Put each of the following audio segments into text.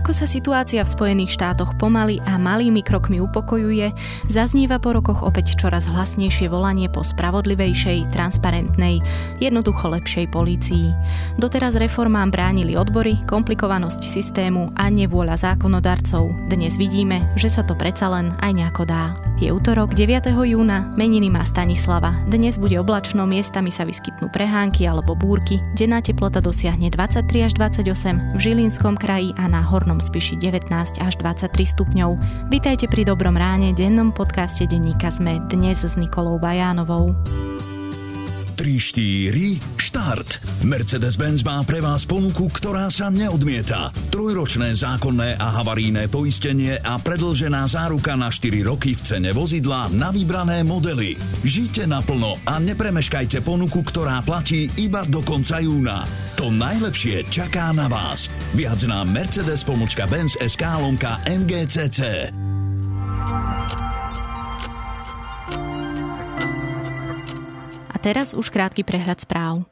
Ako sa situácia v Spojených štátoch pomaly a malými krokmi upokojuje, zaznieva po rokoch opäť čoraz hlasnejšie volanie po spravodlivejšej, transparentnej, jednoducho lepšej polícii. Doteraz reformám bránili odbory, komplikovanosť systému a nevôľa zákonodarcov. Dnes vidíme, že sa to predsa len aj nejako dá. Je útorok 9. júna, meniny má Stanislava. Dnes bude oblačno, miestami sa vyskytnú prehánky alebo búrky, denná teplota dosiahne 23 až 28 v Žilinskom kraji a na Hornom Spiši 19 až 23 stupňov. Vítajte pri Dobrom ráne, dennom podcaste denníka Sme dnes s Nikolou Bajánovou. 3, 4, štart. Mercedes-Benz má pre vás ponuku, ktorá sa neodmieta. Trojročné zákonné a havarijné poistenie a predlžená záruka na 4 roky v cene vozidla na vybrané modely. Žite naplno a nepremeškajte ponuku, ktorá platí iba do konca júna. To najlepšie čaká na vás. Viac na Mercedes-Benz SK lomka MGCC. Teraz už krátky prehľad správ.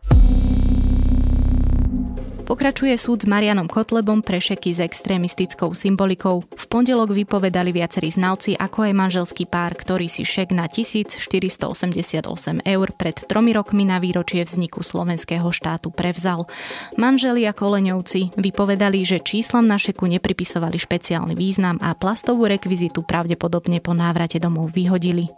Pokračuje súd s Marianom Kotlebom pre šeky s extrémistickou symbolikou. V pondelok vypovedali viacerí znalci, ako aj manželský pár, ktorý si šek na 1488 eur pred tromi rokmi na výročie vzniku slovenského štátu prevzal. Manželia Koleňovci vypovedali, že číslam na šeku nepripisovali špeciálny význam a plastovú rekvizitu pravdepodobne po návrate domov vyhodili.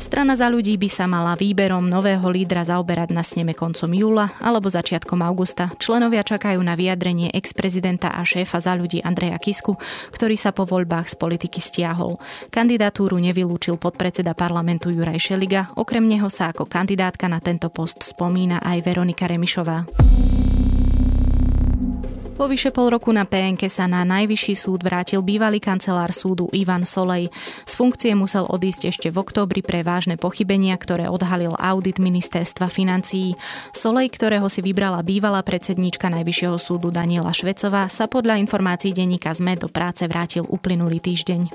Strana za ľudí by sa mala výberom nového lídra zaoberať na sneme koncom júla alebo začiatkom augusta. Členovia čakajú na vyjadrenie ex-prezidenta a šéfa za ľudí Andreja Kisku, ktorý sa po voľbách z politiky stiahol. Kandidatúru nevylúčil podpredseda parlamentu Juraj Šeliga, okrem neho sa ako kandidátka na tento post spomína aj Veronika Remišová. Po vyše pol roku na PNK sa na najvyšší súd vrátil bývalý kancelár súdu Ivan Solej. Z funkcie musel odísť ešte v októbri pre vážne pochybenia, ktoré odhalil audit ministerstva financií. Solej, ktorého si vybrala bývalá predsedníčka Najvyššieho súdu Daniela Švecová, sa podľa informácií denníka ZME do práce vrátil uplynulý týždeň.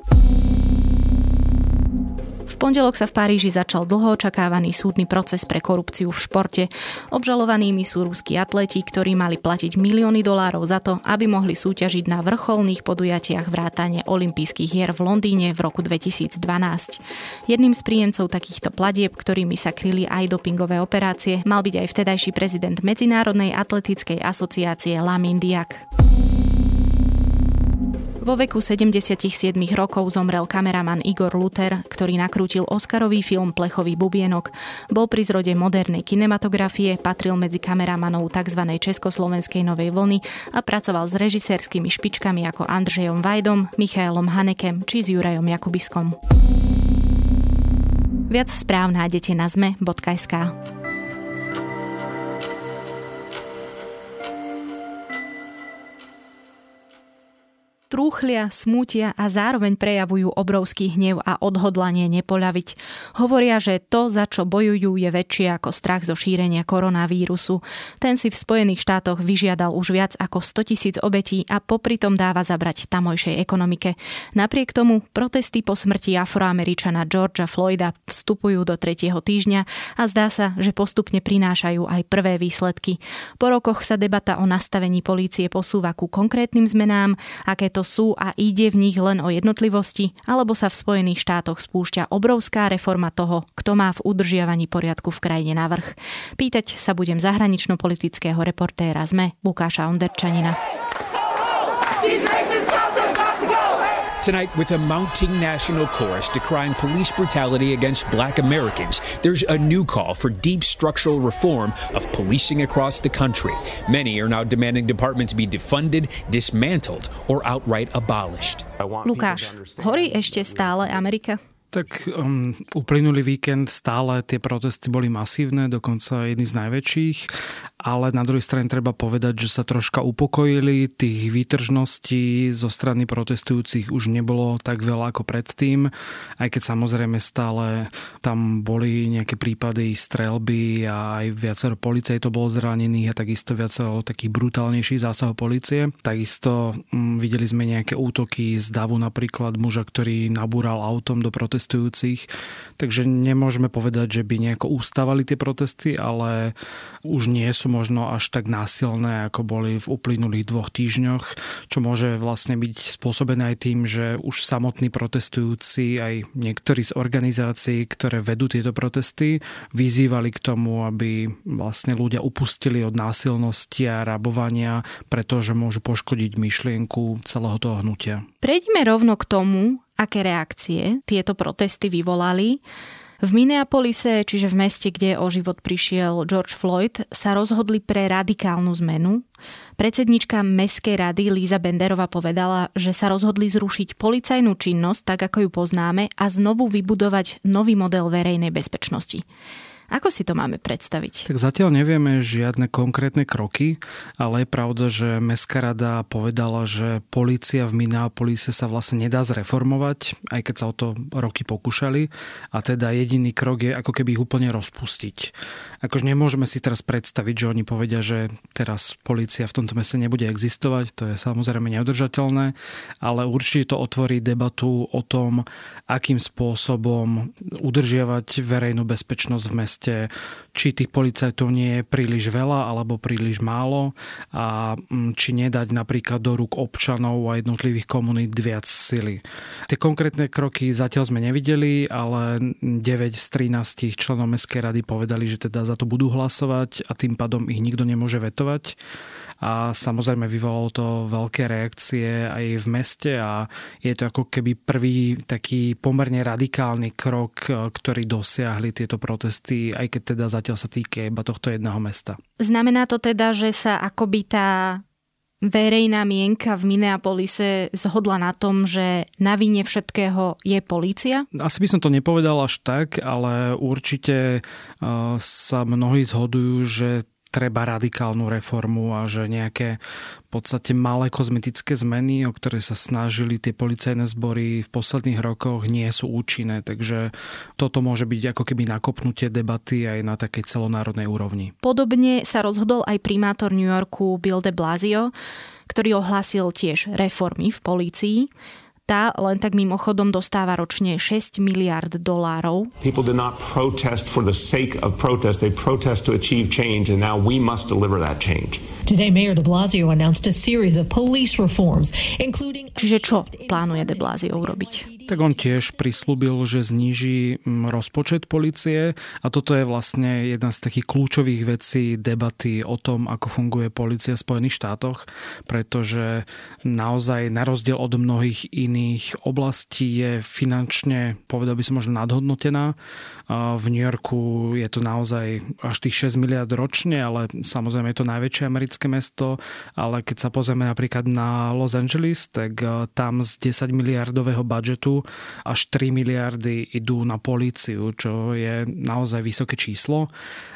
V pondelok sa v Paríži začal dlho očakávaný súdny proces pre korupciu v športe. Obžalovanými sú ruskí atleti, ktorí mali platiť milióny dolárov za to, aby mohli súťažiť na vrcholných podujatiach vrátane olympijských hier v Londýne v roku 2012. Jedným z príjemcov takýchto platieb, ktorými sa kryli aj dopingové operácie, mal byť aj vtedajší prezident Medzinárodnej atletickej asociácie Lamin Diak. Vo veku 77 rokov zomrel kameraman Igor Luther, ktorý nakrútil Oscarový film Plechový bubienok. Bol pri zrode modernej kinematografie, patril medzi kameramanov tzv. československej novej vlny a pracoval s režisérskými špičkami ako Andrzejom Vajdom, Michaelom Hanekem či s Jurajom Jakubiskom. Viac správ nájdete na zme.sk. trúchlia, smútia a zároveň prejavujú obrovský hnev a odhodlanie nepoľaviť. Hovoria, že to, za čo bojujú, je väčšie ako strach zo šírenia koronavírusu. Ten si v Spojených štátoch vyžiadal už viac ako 100 tisíc obetí a popri tom dáva zabrať tamojšej ekonomike. Napriek tomu protesty po smrti afroameričana Georgia Floyda vstupujú do tretieho týždňa a zdá sa, že postupne prinášajú aj prvé výsledky. Po rokoch sa debata o nastavení polície posúva ku konkrétnym zmenám, aké to sú a ide v nich len o jednotlivosti, alebo sa v Spojených štátoch spúšťa obrovská reforma toho, kto má v udržiavaní poriadku v krajine navrh. Pýtať sa budem zahranično-politického reportéra ZME Lukáša Onderčanina. Tonight, with a mounting national chorus decrying police brutality against black Americans, there's a new call for deep structural reform of policing across the country. Many are now demanding departments be defunded, dismantled, or outright abolished. Lukáš, horí ešte stále Amerika? Tak um, uplynulý víkend stále tie protesty boli masívne, dokonca jedny z najväčších, ale na druhej strane treba povedať, že sa troška upokojili, tých výtržností zo strany protestujúcich už nebolo tak veľa ako predtým, aj keď samozrejme stále tam boli nejaké prípady strelby a aj viacero policajtov bolo zranených a takisto viacero takých brutálnejších zásahov policie. Takisto um, videli sme nejaké útoky z davu napríklad muža, ktorý nabúral autom do protestu protestujúcich. Takže nemôžeme povedať, že by nejako ústavali tie protesty, ale už nie sú možno až tak násilné, ako boli v uplynulých dvoch týždňoch, čo môže vlastne byť spôsobené aj tým, že už samotní protestujúci, aj niektorí z organizácií, ktoré vedú tieto protesty, vyzývali k tomu, aby vlastne ľudia upustili od násilnosti a rabovania, pretože môžu poškodiť myšlienku celého toho hnutia. Prejdime rovno k tomu, aké reakcie tieto protesty vyvolali. V Minneapolise, čiže v meste, kde o život prišiel George Floyd, sa rozhodli pre radikálnu zmenu. Predsednička Mestskej rady Líza Benderová povedala, že sa rozhodli zrušiť policajnú činnosť, tak ako ju poznáme, a znovu vybudovať nový model verejnej bezpečnosti. Ako si to máme predstaviť? Tak zatiaľ nevieme žiadne konkrétne kroky, ale je pravda, že Mestská rada povedala, že policia v Minneapolise sa vlastne nedá zreformovať, aj keď sa o to roky pokúšali. A teda jediný krok je ako keby ich úplne rozpustiť. Akože nemôžeme si teraz predstaviť, že oni povedia, že teraz policia v tomto meste nebude existovať, to je samozrejme neudržateľné, ale určite to otvorí debatu o tom, akým spôsobom udržiavať verejnú bezpečnosť v meste, či tých policajtov nie je príliš veľa alebo príliš málo a mm, či nedať napríklad do rúk občanov a jednotlivých komunít viac sily. Tie konkrétne kroky zatiaľ sme nevideli, ale 9 z 13 členov Mestskej rady povedali, že teda za to budú hlasovať a tým pádom ich nikto nemôže vetovať. A samozrejme vyvolalo to veľké reakcie aj v meste a je to ako keby prvý taký pomerne radikálny krok, ktorý dosiahli tieto protesty, aj keď teda zatiaľ sa týka iba tohto jedného mesta. Znamená to teda, že sa akoby tá verejná mienka v Minneapolise zhodla na tom, že na vine všetkého je polícia? Asi by som to nepovedal až tak, ale určite sa mnohí zhodujú, že treba radikálnu reformu a že nejaké v podstate malé kozmetické zmeny, o ktoré sa snažili tie policajné zbory v posledných rokoch, nie sú účinné. Takže toto môže byť ako keby nakopnutie debaty aj na takej celonárodnej úrovni. Podobne sa rozhodol aj primátor New Yorku Bill de Blasio, ktorý ohlásil tiež reformy v polícii. Tá len tak mimochodom dostáva ročne 6 miliard dolárov. People did not protest for the sake of protest. They protest to achieve change and now we must deliver that change. Today, Mayor de Blasio announced a series of police reforms, including... Čiže čo plánuje de Blasio urobiť? Tak on tiež prislúbil, že zníži mm, rozpočet policie a toto je vlastne jedna z takých kľúčových vecí debaty o tom, ako funguje policia v Spojených štátoch, pretože naozaj na rozdiel od mnohých iných oblastí je finančne, povedal by som možno nadhodnotená v New Yorku je to naozaj až tých 6 miliard ročne, ale samozrejme je to najväčšie americké mesto, ale keď sa pozrieme napríklad na Los Angeles, tak e, tam z 10 miliardového budžetu až 3 miliardy idú na políciu, čo je naozaj vysoké číslo.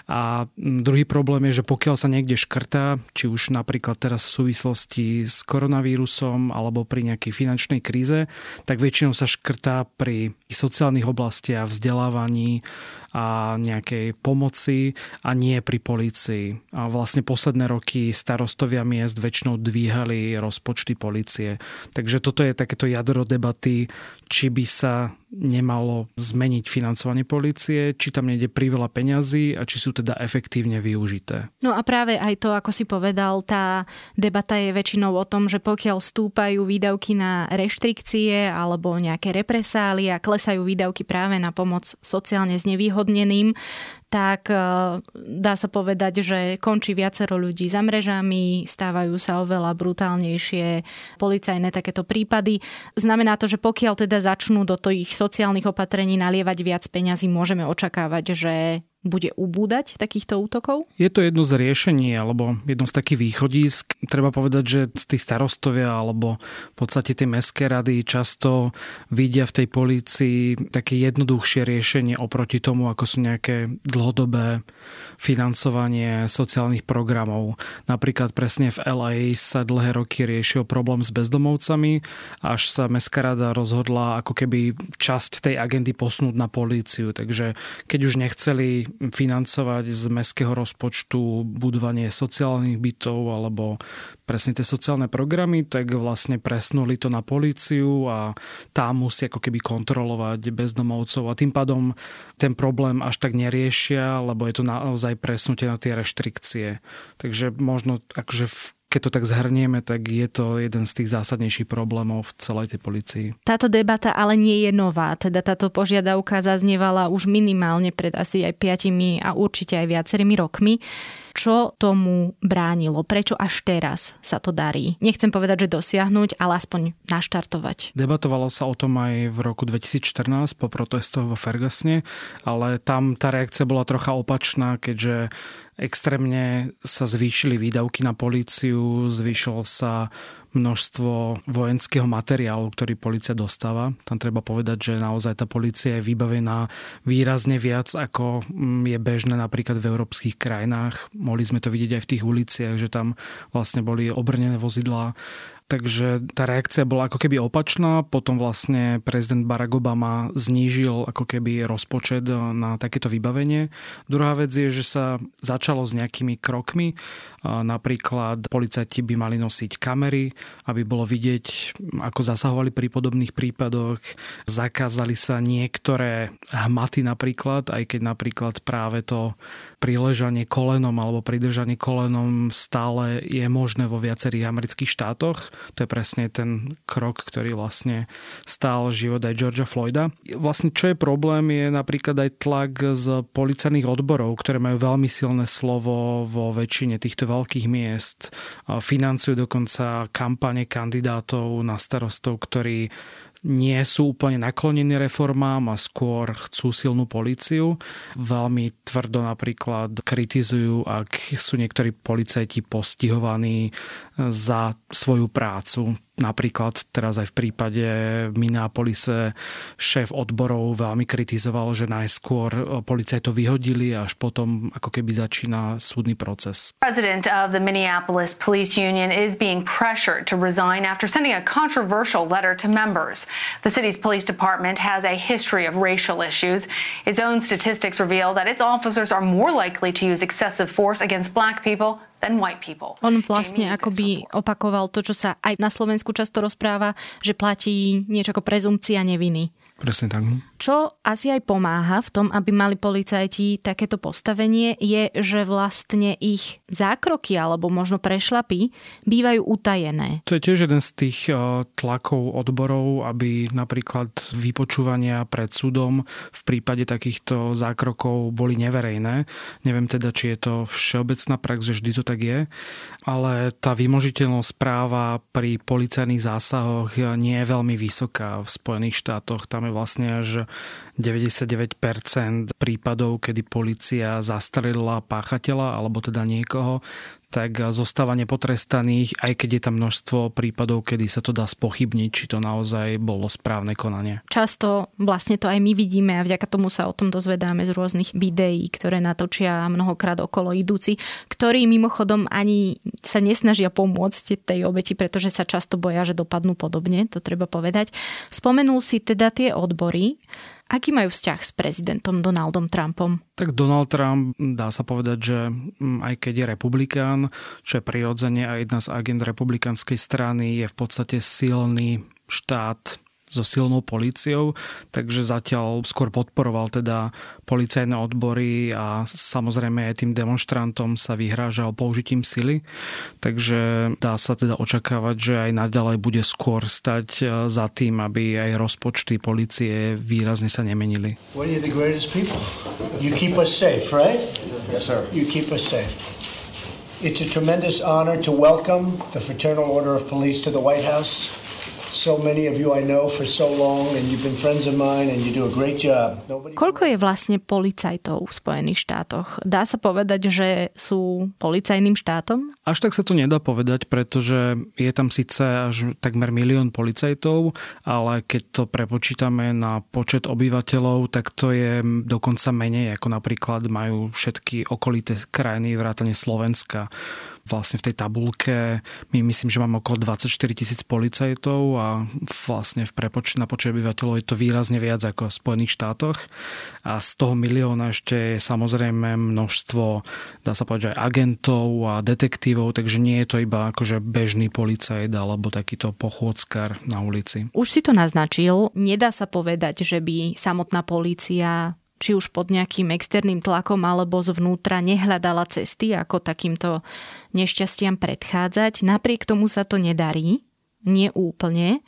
A druhý problém je, že pokiaľ sa niekde škrtá, či už napríklad teraz v súvislosti s koronavírusom alebo pri nejakej finančnej kríze, tak väčšinou sa škrtá pri sociálnych oblastiach, vzdelávaní, a nejakej pomoci a nie pri polícii. A vlastne posledné roky starostovia miest väčšinou dvíhali rozpočty policie. Takže toto je takéto jadro debaty, či by sa nemalo zmeniť financovanie policie, či tam nejde priveľa peňazí a či sú teda efektívne využité. No a práve aj to, ako si povedal, tá debata je väčšinou o tom, že pokiaľ stúpajú výdavky na reštrikcie alebo nejaké represálie a klesajú výdavky práve na pomoc sociálne znevýhodneným, tak e, dá sa povedať, že končí viacero ľudí za mrežami, stávajú sa oveľa brutálnejšie policajné takéto prípady. Znamená to, že pokiaľ teda začnú do tých sociálnych opatrení nalievať viac peňazí, môžeme očakávať, že bude ubúdať takýchto útokov? Je to jedno z riešení alebo jedno z takých východísk. Treba povedať, že tí starostovia alebo v podstate tie mestské rady často vidia v tej polícii také jednoduchšie riešenie oproti tomu, ako sú nejaké dlhodobé financovanie sociálnych programov. Napríklad presne v LA sa dlhé roky riešil problém s bezdomovcami, až sa mestská rada rozhodla ako keby časť tej agendy posnúť na políciu. Takže keď už nechceli financovať z mestského rozpočtu budovanie sociálnych bytov alebo presne tie sociálne programy, tak vlastne presnuli to na políciu a tá musí ako keby kontrolovať bezdomovcov a tým pádom ten problém až tak neriešia, lebo je to naozaj presnutie na tie reštrikcie. Takže možno akože v keď to tak zhrnieme, tak je to jeden z tých zásadnejších problémov v celej tej policii. Táto debata ale nie je nová, teda táto požiadavka zaznievala už minimálne pred asi aj piatimi a určite aj viacerými rokmi. Čo tomu bránilo? Prečo až teraz sa to darí? Nechcem povedať, že dosiahnuť, ale aspoň naštartovať. Debatovalo sa o tom aj v roku 2014 po protestoch vo Fergusne, ale tam tá reakcia bola trocha opačná, keďže extrémne sa zvýšili výdavky na políciu, zvýšilo sa množstvo vojenského materiálu, ktorý policia dostáva. Tam treba povedať, že naozaj tá policia je vybavená výrazne viac, ako mm, je bežné napríklad v európskych krajinách. Mohli sme to vidieť aj v tých uliciach, že tam vlastne boli obrnené vozidlá Takže tá reakcia bola ako keby opačná, potom vlastne prezident Barack Obama znížil ako keby rozpočet na takéto vybavenie. Druhá vec je, že sa začalo s nejakými krokmi, napríklad policajti by mali nosiť kamery, aby bolo vidieť, ako zasahovali pri podobných prípadoch. Zakázali sa niektoré hmaty napríklad, aj keď napríklad práve to priležanie kolenom alebo pridržanie kolenom stále je možné vo viacerých amerických štátoch. To je presne ten krok, ktorý vlastne stál život aj Georgia Floyda. Vlastne čo je problém je napríklad aj tlak z policajných odborov, ktoré majú veľmi silné slovo vo väčšine týchto veľkých miest. Financujú dokonca kampane kandidátov na starostov, ktorí nie sú úplne naklonení reformám a skôr chcú silnú políciu. Veľmi tvrdo napríklad kritizujú, ak sú niektorí policajti postihovaní za svoju prácu. Napríklad teraz aj v prípade Minneapolise šéf odborov veľmi kritizoval, že najskôr policajto vyhodili a až potom ako keby začína súdny proces. President of the Minneapolis Police Union is being pressured to resign after sending a controversial letter to members. The city's police department has a history of racial issues. Its own statistics reveal that its officers are more likely to use excessive force against black people on vlastne akoby opakoval to, čo sa aj na Slovensku často rozpráva, že platí niečo ako prezumcia neviny. Presne tak. Čo asi aj pomáha v tom, aby mali policajti takéto postavenie, je, že vlastne ich zákroky alebo možno prešlapy bývajú utajené. To je tiež jeden z tých eh, tlakov odborov, aby napríklad vypočúvania pred súdom v prípade takýchto zákrokov boli neverejné. Neviem teda, či je to všeobecná prax, že vždy to tak je, ale tá vymožiteľnosť práva pri policajných zásahoch nie je veľmi vysoká v Spojených štátoch. Tam je vlastne až 99% prípadov, kedy policia zastrelila páchateľa alebo teda niekoho, tak zostáva nepotrestaných, aj keď je tam množstvo prípadov, kedy sa to dá spochybniť, či to naozaj bolo správne konanie. Často vlastne to aj my vidíme a vďaka tomu sa o tom dozvedáme z rôznych videí, ktoré natočia mnohokrát okolo idúci, ktorí mimochodom ani sa nesnažia pomôcť tej obeti, pretože sa často boja, že dopadnú podobne, to treba povedať. Spomenul si teda tie odbory. Aký majú vzťah s prezidentom Donaldom Trumpom? Tak Donald Trump dá sa povedať, že mm, aj keď je republikán, čo je prirodzene a jedna z agent republikánskej strany, je v podstate silný štát so silnou políciou, takže zatiaľ skôr podporoval teda policajné odbory a samozrejme aj tým demonstrantom sa vyhrážal použitím sily, takže dá sa teda očakávať, že aj naďalej bude skôr stať e, za tým, aby aj rozpočty policie výrazne sa nemenili. It's a tremendous honor to welcome the Fraternal Order of Police to the White House so many of you I know for so long and you've been friends of mine and you do a great job. Nobody... Koľko je vlastne policajtov v Spojených štátoch? Dá sa povedať, že sú policajným štátom? Až tak sa to nedá povedať, pretože je tam síce až takmer milión policajtov, ale keď to prepočítame na počet obyvateľov, tak to je dokonca menej, ako napríklad majú všetky okolité krajiny vrátane Slovenska. Vlastne v tej tabulke my myslím, že máme okolo 24 tisíc policajtov a vlastne v prepoč- na počet obyvateľov je to výrazne viac ako v Spojených štátoch a z toho milióna ešte je samozrejme množstvo, dá sa povedať, aj agentov a detektívov, takže nie je to iba akože bežný policajt alebo takýto pochôdzkar na ulici. Už si to naznačil, nedá sa povedať, že by samotná polícia či už pod nejakým externým tlakom alebo zvnútra nehľadala cesty, ako takýmto nešťastiam predchádzať. Napriek tomu sa to nedarí, nie úplne.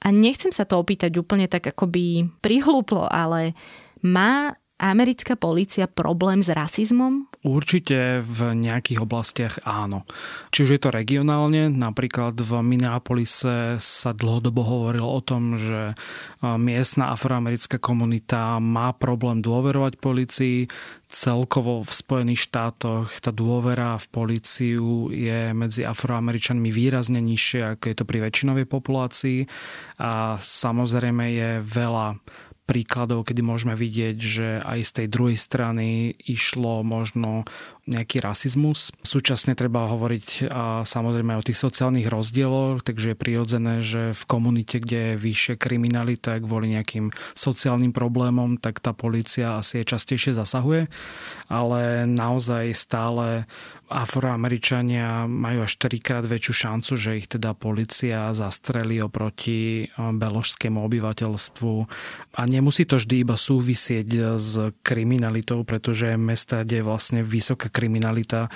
A nechcem sa to opýtať úplne tak akoby prihlúplo, ale má americká polícia problém s rasizmom? Určite v nejakých oblastiach áno. Či už je to regionálne, napríklad v Minneapolise sa dlhodobo hovorilo o tom, že miestna afroamerická komunita má problém dôverovať policii. Celkovo v Spojených štátoch tá dôvera v políciu je medzi afroameričanmi výrazne nižšia, ako je to pri väčšinovej populácii. A samozrejme je veľa príkladov, kedy môžeme vidieť, že aj z tej druhej strany išlo možno nejaký rasizmus. Súčasne treba hovoriť a samozrejme o tých sociálnych rozdieloch, takže je prirodzené, že v komunite, kde je vyššia kriminalita kvôli nejakým sociálnym problémom, tak tá policia asi častejšie zasahuje, ale naozaj stále Afroameričania majú až 4 krát väčšiu šancu, že ich teda policia zastrelí oproti eh, beložskému obyvateľstvu. A nemusí to vždy iba súvisieť s kriminalitou, pretože mesta, kde je vlastne vysoká kriminalita,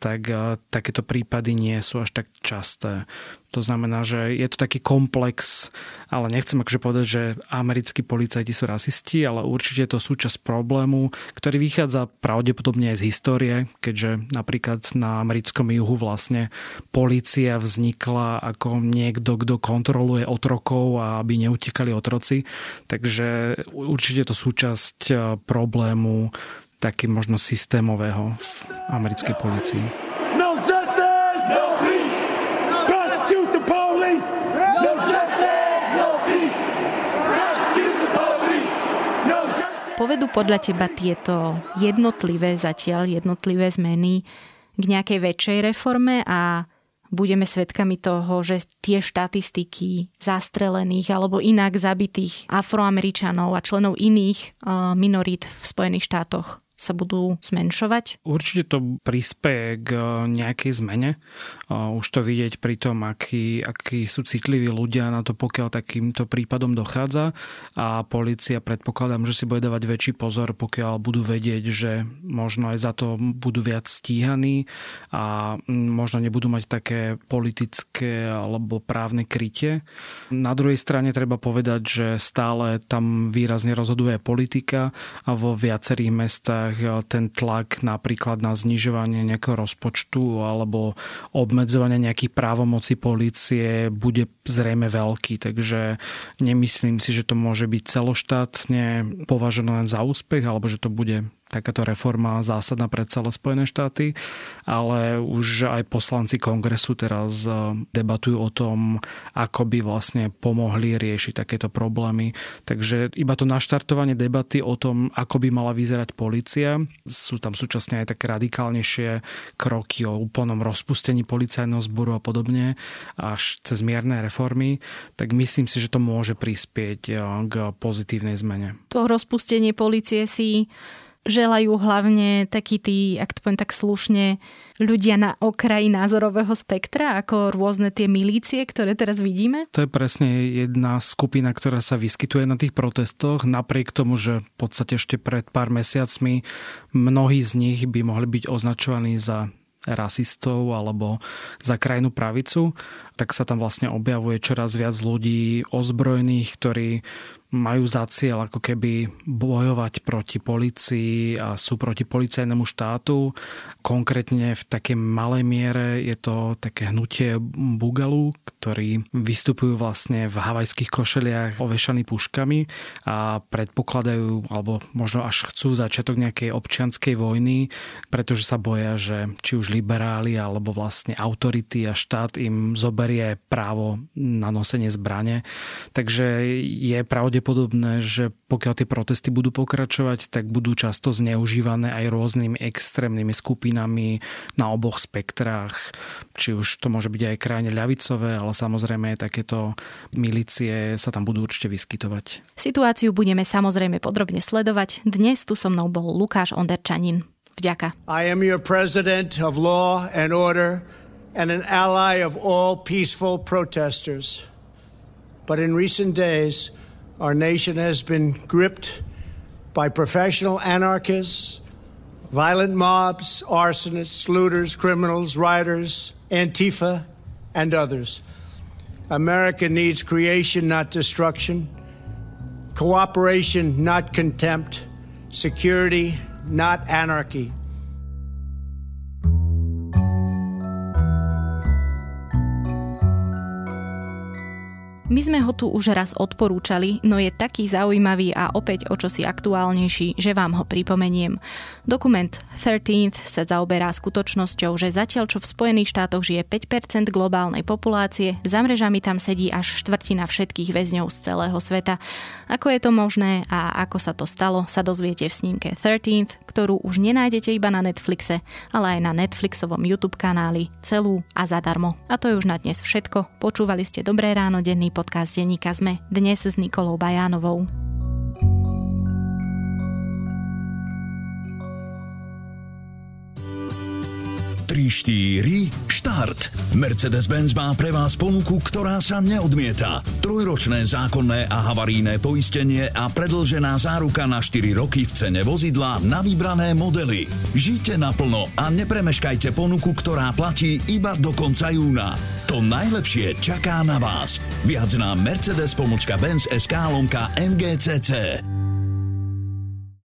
tak takéto prípady nie sú až tak časté. To znamená, že je to taký komplex, ale nechcem akože povedať, že americkí policajti sú rasisti, ale určite je to súčasť problému, ktorý vychádza pravdepodobne aj z histórie, keďže napríklad na americkom juhu vlastne polícia vznikla ako niekto, kto kontroluje otrokov a aby neutekali otroci. Takže určite je to súčasť problému taký možno systémového v americkej policii. No justice, no peace. Prosecute the police. No justice, no peace. Prosecute the police. No justice. Povedú podľa teba tieto jednotlivé zatiaľ, jednotlivé zmeny k nejakej väčšej reforme a budeme svedkami toho, že tie štatistiky zastrelených alebo inak zabitých afroameričanov a členov iných eh, minorít v Spojených štátoch sa budú zmenšovať? Určite to prispieje k eh, nejakej zmene. Eh, už to vidieť pri tom, akí, akí sú citliví ľudia na to, pokiaľ takýmto prípadom dochádza a policia predpokladám, že si bude dávať väčší pozor, pokiaľ budú vedieť, že možno aj za to budú viac stíhaní a možno nebudú mať také politické alebo právne krytie. Na druhej strane treba povedať, že stále tam výrazne rozhoduje politika a vo viacerých mestách médiách ten tlak napríklad na znižovanie nejakého rozpočtu alebo obmedzovanie nejakých právomocí policie bude zrejme veľký, takže nemyslím si, že to môže byť celoštátne považované za úspech alebo že to bude takáto reforma zásadná pre celé Spojené štáty, ale už aj poslanci kongresu teraz e, debatujú o tom, ako by vlastne pomohli riešiť takéto problémy. Takže iba to naštartovanie debaty o tom, ako by mala vyzerať policia, sú tam súčasne aj také radikálnejšie kroky o úplnom rozpustení policajného zboru a podobne, až cez mierne reformy, tak myslím si, že to môže prispieť e, k pozitívnej zmene. To rozpustenie policie si želajú hlavne takí tí, ak to poviem tak slušne, ľudia na okraji názorového spektra, ako rôzne tie milície, ktoré teraz vidíme? To je presne jedna skupina, ktorá sa vyskytuje na tých protestoch, napriek tomu, že v podstate ešte pred pár mesiacmi mnohí z nich by mohli byť označovaní za rasistov alebo za krajnú pravicu, tak sa tam vlastne objavuje čoraz viac ľudí ozbrojených, ktorí majú za cieľ ako keby bojovať proti policii a sú proti policajnému štátu. Konkrétne v takej malej miere je to také hnutie Bugalu, ktorí vystupujú vlastne v havajských košeliach ovešaní puškami a predpokladajú, alebo možno až chcú začiatok nejakej občianskej vojny, pretože sa boja, že či už liberáli alebo vlastne autority a štát im zoberie právo na nosenie zbrane. Takže je pravde pravdepodobné, že pokiaľ tie protesty budú pokračovať, tak budú často zneužívané aj rôznymi extrémnymi skupinami na oboch spektrách. Či už to môže byť aj krajne ľavicové, ale samozrejme aj takéto milície sa tam budú určite vyskytovať. Situáciu budeme samozrejme podrobne sledovať. Dnes tu so mnou bol Lukáš Onderčanin. Vďaka. I am your president of law and order and an ally of all peaceful protesters. But in recent days, our nation has been gripped by professional anarchists, violent mobs, arsonists, looters, criminals, rioters, Antifa, and others. America needs creation, not destruction, cooperation, not contempt, security, not anarchy. My sme ho tu už raz odporúčali, no je taký zaujímavý a opäť o čosi aktuálnejší, že vám ho pripomeniem. Dokument 13th sa zaoberá skutočnosťou, že zatiaľ čo v Spojených štátoch žije 5% globálnej populácie, za mrežami tam sedí až štvrtina všetkých väzňov z celého sveta. Ako je to možné a ako sa to stalo, sa dozviete v snímke 13th, ktorú už nenájdete iba na Netflixe, ale aj na Netflixovom YouTube kanáli celú a zadarmo. A to je už na dnes všetko. Počúvali ste Dobré ráno, denný podcast denníka ZME dnes s Nikolou Bajánovou. 4, štart. Mercedes-Benz má pre vás ponuku, ktorá sa neodmieta. Trojročné zákonné a havaríne poistenie a predlžená záruka na 4 roky v cene vozidla na vybrané modely. Žite naplno a nepremeškajte ponuku, ktorá platí iba do konca júna. To najlepšie čaká na vás. Viac na Mercedes-Benz SK lomka MGCC.